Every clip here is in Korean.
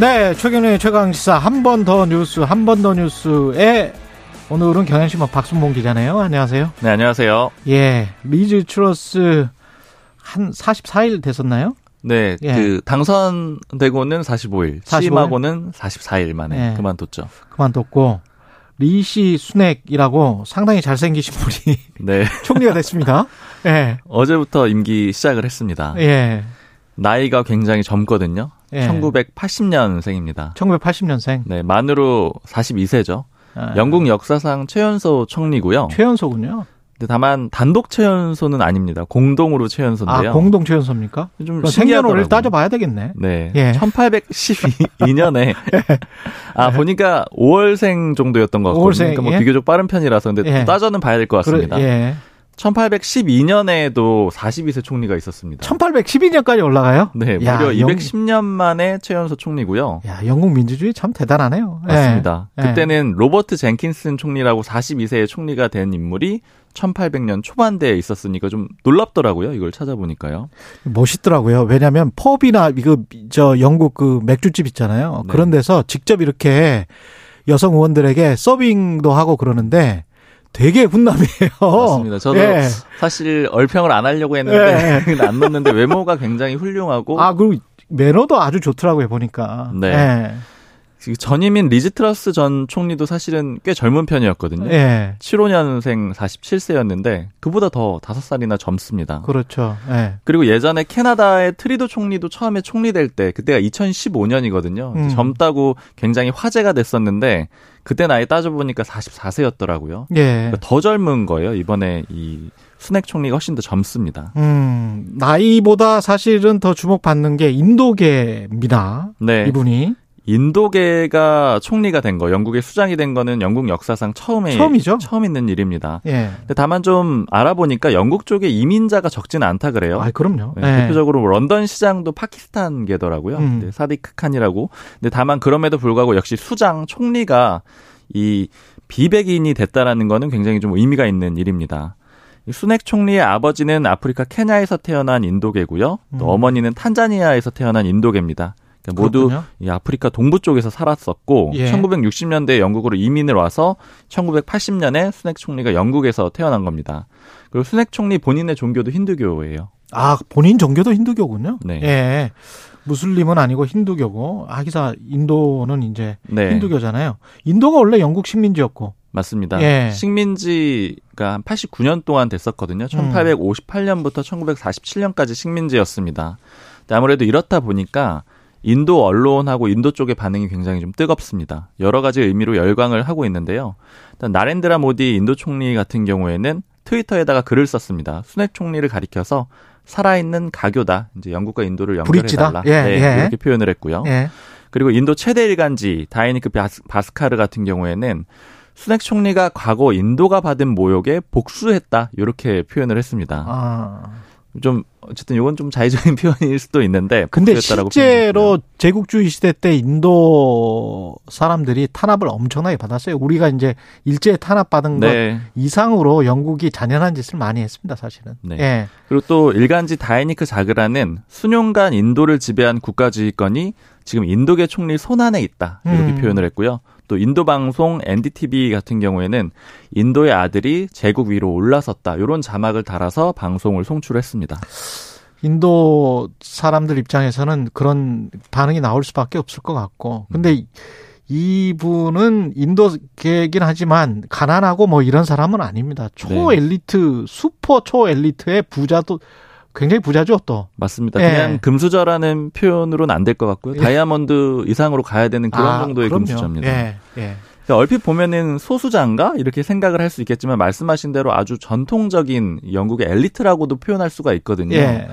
네, 최근의 최강시사 한 번 더 뉴스, 한 번 더 뉴스에 오늘은 경향신문 박순봉 기자네요. 안녕하세요. 네, 안녕하세요. 예, 리즈 트러스 한 44일 됐었나요? 네, 예. 그 당선되고는 45일, 45일? 취임하고는 44일 만에 예. 그만뒀죠. 그만뒀고 리시 수낵이라고 상당히 잘생기신 분이 네. 총리가 됐습니다. 예. 어제부터 임기 시작을 했습니다. 예. 나이가 굉장히 젊거든요. 예. 1980년생입니다. 1980년생. 네, 만으로 42세죠. 아. 영국 역사상 최연소 총리고요. 최연소군요. 근데 다만 단독 최연소는 아닙니다. 공동으로 최연소인데요. 아, 공동 최연소입니까? 좀 생년월일 따져봐야 되겠네. 네. 예. 1812년에 아 보니까 5월생 정도였던 것 같거든요. 5월생, 그러니까 뭐 예? 비교적 빠른 편이라서 근데 예. 따져는 봐야 될 것 같습니다. 그래, 예. 1812년에도 42세 총리가 있었습니다. 1812년까지 올라가요? 네, 야, 무려 210년 만에 최연소 총리고요. 야, 영국 민주주의 참 대단하네요. 맞습니다. 네. 그때는 로버트 젠킨슨 총리라고 42세의 총리가 된 인물이 1800년 초반대에 있었으니까 좀 놀랍더라고요. 이걸 찾아보니까요. 멋있더라고요. 왜냐하면 펍이나 이거 저 영국 그 맥주집 있잖아요. 네. 그런 데서 직접 이렇게 여성 의원들에게 서빙도 하고 그러는데 되게 훈남이에요. 맞습니다. 저도 예. 사실 얼평을 안 하려고 했는데 예. 안 넣는데 외모가 굉장히 훌륭하고 아 그리고 매너도 아주 좋더라고요 보니까. 네. 예. 전임인 리즈 트러스 전 총리도 사실은 꽤 젊은 편이었거든요. 예. 75년생 47세였는데 그보다 더 5살이나 젊습니다. 그렇죠. 예. 그리고 예전에 캐나다의 트뤼도 총리도 처음에 총리 될 때 그때가 2015년이거든요. 음. 젊다고 굉장히 화제가 됐었는데 그때 나이 따져보니까 44세였더라고요. 예. 그러니까 더 젊은 거예요. 이번에 이 순핵 총리가 훨씬 더 젊습니다. 음, 나이보다 사실은 더 주목받는 게 인도계입니다. 네. 이분이. 인도계가 총리가 된 거, 영국의 수장이 된 거는 영국 역사상 처음에 처음이죠. 처음 있는 일입니다. 예. 근데 다만 좀 알아보니까 영국 쪽에 이민자가 적지는 않다 그래요. 아, 그럼요. 네, 예. 대표적으로 런던 시장도 파키스탄계더라고요. 음. 네, 사디크 칸이라고. 근데 다만 그럼에도 불구하고 역시 수장 총리가 이 비백인이 됐다라는 거는 굉장히 좀 의미가 있는 일입니다. 순핵 총리의 아버지는 아프리카 케냐에서 태어난 인도계고요. 또 음. 어머니는 탄자니아에서 태어난 인도계입니다. 그러니까 모두 이 아프리카 동부 쪽에서 살았었고 예. 1960년대 영국으로 이민을 와서 1980년에 순핵 총리가 영국에서 태어난 겁니다. 그리고 순핵 총리 본인의 종교도 힌두교예요. 아 본인 종교도 힌두교군요. 네. 예. 무슬림은 아니고 힌두교고 아기사 인도는 이제 네. 힌두교잖아요. 인도가 원래 영국 식민지였고 맞습니다. 예. 식민지가 한 89년 동안 됐었거든요. 1858년부터 1947년까지 식민지였습니다. 아무래도 이렇다 보니까 인도 언론하고 인도 쪽의 반응이 굉장히 좀 뜨겁습니다. 여러 가지 의미로 열광을 하고 있는데요. 일단 나렌드라 모디 인도 총리 같은 경우에는 트위터에다가 글을 썼습니다. 순핵 총리를 가리켜서 살아있는 가교다. 이제 영국과 인도를 연결해달라. 예, 네, 예. 이렇게 표현을 했고요. 예. 그리고 인도 최대 일간지 다이니크 바스카르 같은 경우에는 순핵 총리가 과거 인도가 받은 모욕에 복수했다. 이렇게 표현을 했습니다. 아. 좀 어쨌든 이건 좀 자의적인 표현일 수도 있는데 근데 실제로 제국주의 시대 때 인도 사람들이 탄압을 엄청나게 받았어요. 우리가 이제 일제 탄압받은 네. 것 이상으로 영국이 잔인한 짓을 많이 했습니다, 사실은. 네. 예. 그리고 또 일간지 다이니크 자그란은 수년간 인도를 지배한 국가주의권이 지금 인도계 총리 손안에 있다 이렇게 음. 표현을 했고요. 또 인도 방송 NDTV 같은 경우에는 인도의 아들이 제국 위로 올라섰다 이런 자막을 달아서 방송을 송출했습니다. 인도 사람들 입장에서는 그런 반응이 나올 수밖에 없을 것 같고, 근데 음. 이분은 인도계긴 하지만 가난하고 뭐 이런 사람은 아닙니다. 초 엘리트, 네. 슈퍼 초 엘리트의 부자도 굉장히 부자죠 또. 맞습니다. 예. 그냥 금수저라는 표현으로는 안 될 것 같고요. 예. 다이아몬드 이상으로 가야 되는 그런 아, 정도의 그럼요. 금수저입니다. 예. 예. 그러니까 얼핏 보면은 소수자인가 이렇게 생각을 할 수 있겠지만 말씀하신 대로 아주 전통적인 영국의 엘리트라고도 표현할 수가 있거든요. 예.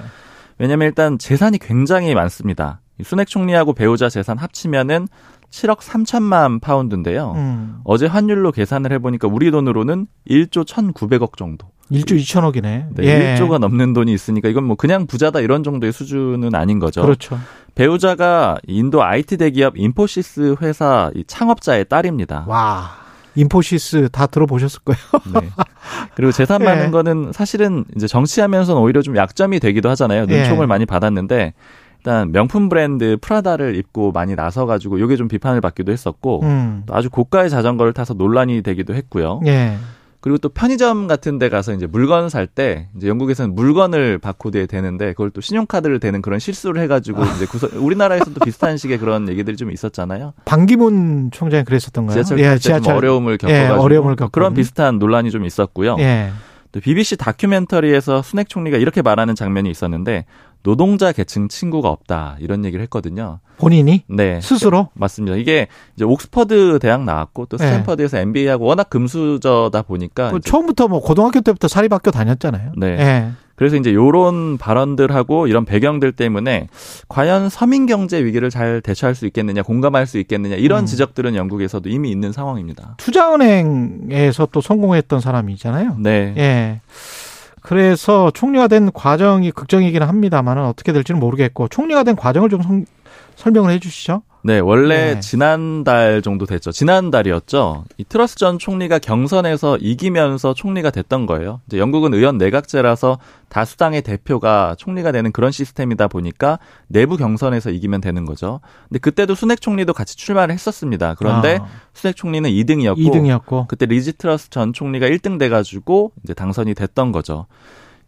왜냐하면 일단 재산이 굉장히 많습니다. 순핵 총리하고 배우자 재산 합치면은 7억 3천만 파운드인데요. 음. 어제 환율로 계산을 해보니까 우리 돈으로는 1조 1,900억 정도. 1조 2천억이네. 네, 예. 1조가 넘는 돈이 있으니까 이건 뭐 그냥 부자다 이런 정도의 수준은 아닌 거죠. 그렇죠. 배우자가 인도 IT 대기업 인포시스 회사 이 창업자의 딸입니다. 와. 인포시스 다 들어보셨을 거예요. 네. 그리고 재산 많은 예. 거는 사실은 이제 정치하면서는 오히려 좀 약점이 되기도 하잖아요. 눈총을 예. 많이 받았는데 일단 명품 브랜드 프라다를 입고 많이 나서 가지고 이게 좀 비판을 받기도 했었고 음. 또 아주 고가의 자전거를 타서 논란이 되기도 했고요. 예. 그리고 또 편의점 같은 데 가서 이제 물건 살 때 이제 영국에서는 물건을 바코드에 대는데 그걸 또 신용카드를 대는 그런 실수를 해 가지고 이제 구서, 우리나라에서도 비슷한 식의 그런 얘기들이 좀 있었잖아요. 반기문 총장이 그랬었던가요? 지하철 예, 탈때 좀 어려움을 겪어 가지고 어려움을 겪고. 그런 비슷한 논란이 좀 있었고요. 예. 또 BBC 다큐멘터리에서 순핵 총리가 이렇게 말하는 장면이 있었는데 노동자 계층 친구가 없다 이런 얘기를 했거든요. 본인이 네. 스스로 맞습니다. 이게 이제 옥스퍼드 대학 나왔고 또 네. 스탠퍼드에서 MBA하고 워낙 금수저다 보니까 그 처음부터 뭐 고등학교 때부터 사립학교 다녔잖아요. 네. 예. 그래서 이제 요런 발언들하고 이런 배경들 때문에 과연 서민 경제 위기를 잘 대처할 수 있겠느냐, 공감할 수 있겠느냐 이런 음. 지적들은 영국에서도 이미 있는 상황입니다. 투자은행에서 또 성공했던 사람이잖아요. 네. 예. 그래서 총리가 된 과정이 극적이기는 합니다만은 어떻게 될지는 모르겠고 총리가 된 과정을 좀 성- 설명을 해 주시죠. 네, 원래 네. 지난달 정도 됐죠. 지난달이었죠. 이 트러스 전 총리가 경선에서 이기면서 총리가 됐던 거예요. 이제 영국은 의원 내각제라서 다수당의 대표가 총리가 되는 그런 시스템이다 보니까 내부 경선에서 이기면 되는 거죠. 근데 그때도 수낵 총리도 같이 출마를 했었습니다. 그런데 아, 수낵 총리는 2등이었고 2등이었고 그때 리즈 트러스 전 총리가 1등 돼 가지고 이제 당선이 됐던 거죠.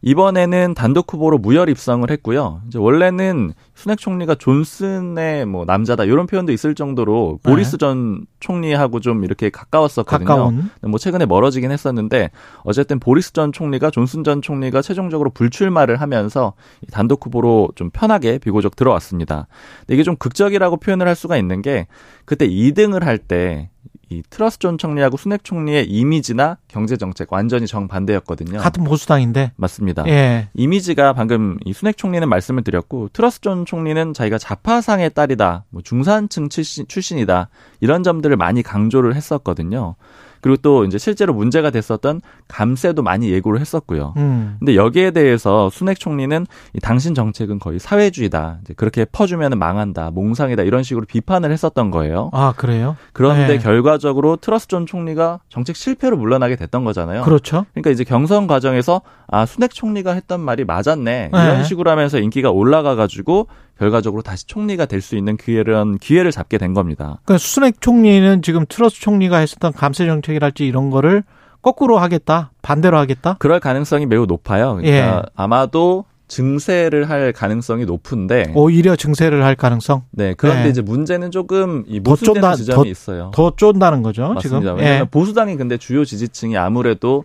이번에는 단독 후보로 무혈 입성을 했고요. 이제 원래는 수낵 총리가 존슨의 뭐 남자다 이런 표현도 있을 정도로 네. 보리스 전 총리하고 좀 이렇게 가까웠었거든요. 가까운 뭐 최근에 멀어지긴 했었는데 어쨌든 보리스 전 총리가 존슨 전 총리가 최종적으로 불출마를 하면서 이 단독 후보로 좀 편하게 비교적 들어왔습니다. 근데 이게 좀 극적이라고 표현을 할 수가 있는 게 그때 2등을 할때 이 트러스 전 총리하고 수낵 총리의 이미지나 경제 정책 완전히 정반대였거든요. 같은 보수당인데 맞습니다. 예. 이미지가 방금 이 수낵 총리는 말씀을 드렸고 트러스 전 총리는 자기가 자파상의 딸이다, 뭐 중산층 출신, 출신이다 이런 점들을 많이 강조를 했었거든요. 그리고 또 이제 실제로 문제가 됐었던 감세도 많이 예고를 했었고요. 음. 근데 여기에 대해서 수낵 총리는 이 당신 정책은 거의 사회주의다. 이제 그렇게 퍼주면 망한다, 몽상이다 이런 식으로 비판을 했었던 거예요. 아, 그래요? 그런데 네. 결과적으로 트러스 전 총리가 정책 실패로 물러나게 됐던 거잖아요. 그렇죠. 그러니까 이제 경선 과정에서 아 수낵 총리가 했던 말이 맞았네 네. 이런 식으로 하면서 인기가 올라가 가지고 결과적으로 다시 총리가 될 수 있는 기회를 기회를 잡게 된 겁니다. 그러니까 수순핵 총리는 지금 트러스 총리가 했었던 감세 정책이랄지 이런 거를 거꾸로 하겠다, 반대로 하겠다. 그럴 가능성이 매우 높아요. 그러니까 예. 아마도 증세를 할 가능성이 높은데 오히려 증세를 할 가능성 네 그런데 네. 이제 문제는 조금 이더 모순되는 쫀다- 지점이 더- 있어요. 더 쫀다는 거죠. 맞습니다. 지금. 왜냐하면 예. 보수당이 근데 주요 지지층이 아무래도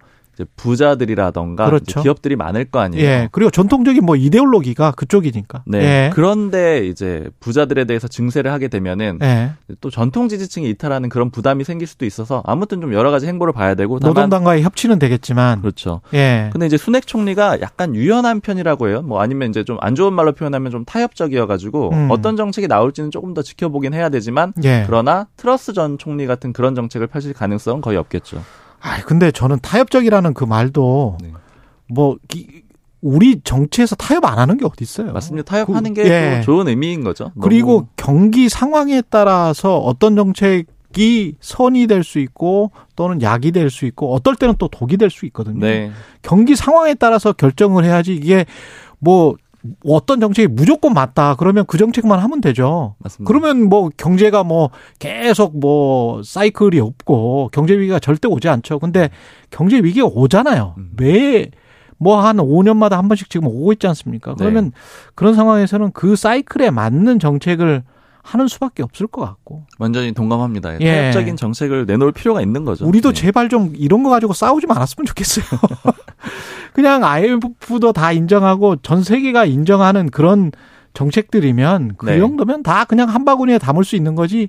부자들이라던가 그렇죠. 기업들이 많을 거 아니에요. 예. 그리고 전통적인 뭐 이데올로기가 그쪽이니까. 네. 예. 그런데 이제 부자들에 대해서 증세를 하게 되면은 예. 또 전통 지지층이 이탈하는 그런 부담이 생길 수도 있어서 아무튼 좀 여러 가지 행보를 봐야 되고 노동당과의 협치는 되겠지만. 그렇죠. 예. 근데 이제 순핵 총리가 약간 유연한 편이라고 해요. 뭐 아니면 이제 좀 안 좋은 말로 표현하면 좀 타협적이어 가지고 음. 어떤 정책이 나올지는 조금 더 지켜보긴 해야 되지만 예. 그러나 트러스 전 총리 같은 그런 정책을 펼칠 가능성은 거의 없겠죠. 아, 근데 저는 타협적이라는 그 말도 네. 뭐 기- 우리 정치에서 타협 안 하는 게 어디 있어요? 맞습니다. 타협하는 그- 게 예. 또 좋은 의미인 거죠. 그리고 경기 상황에 따라서 어떤 정책이 선이 될 수 있고 또는 약이 될 수 있고 어떨 때는 또 독이 될 수 있거든요. 네. 경기 상황에 따라서 결정을 해야지 이게 뭐 어떤 정책이 무조건 맞다 그러면 그 정책만 하면 되죠. 맞습니다. 그러면 뭐 경제가 뭐 계속 뭐 사이클이 없고 경제 위기가 절대 오지 않죠. 근데 경제 위기가 오잖아요. 음. 매 뭐한 5년마다 한 번씩 지금 오고 있지 않습니까? 그러면 네. 그런 상황에서는 그 사이클에 맞는 정책을 하는 수밖에 없을 것 같고. 완전히 동감합니다. 예. 타협적인 정책을 내놓을 필요가 있는 거죠. 우리도 네. 제발 좀 이런 거 가지고 싸우지 말았으면 좋겠어요. 그냥 IMF도 다 인정하고 전 세계가 인정하는 그런 정책들이면 그 네. 정도면 다 그냥 한 바구니에 담을 수 있는 거지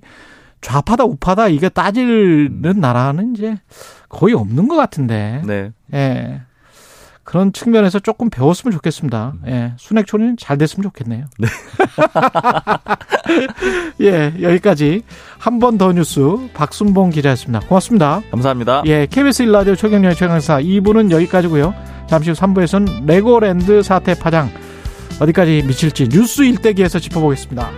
좌파다 우파다 이게 따지는 나라는 이제 거의 없는 것 같은데. 네. 예. 그런 측면에서 조금 배웠으면 좋겠습니다. 예. 순핵 총리는 잘 됐으면 좋겠네요. 네. 예, 여기까지 한 번 더 뉴스 박순봉 기자였습니다. 고맙습니다. 감사합니다. 예, KBS 1라디오 최경련의 최강사 2부는 여기까지고요. 잠시 후 3부에서는 레고랜드 사태 파장 어디까지 미칠지 뉴스 일대기에서 짚어보겠습니다.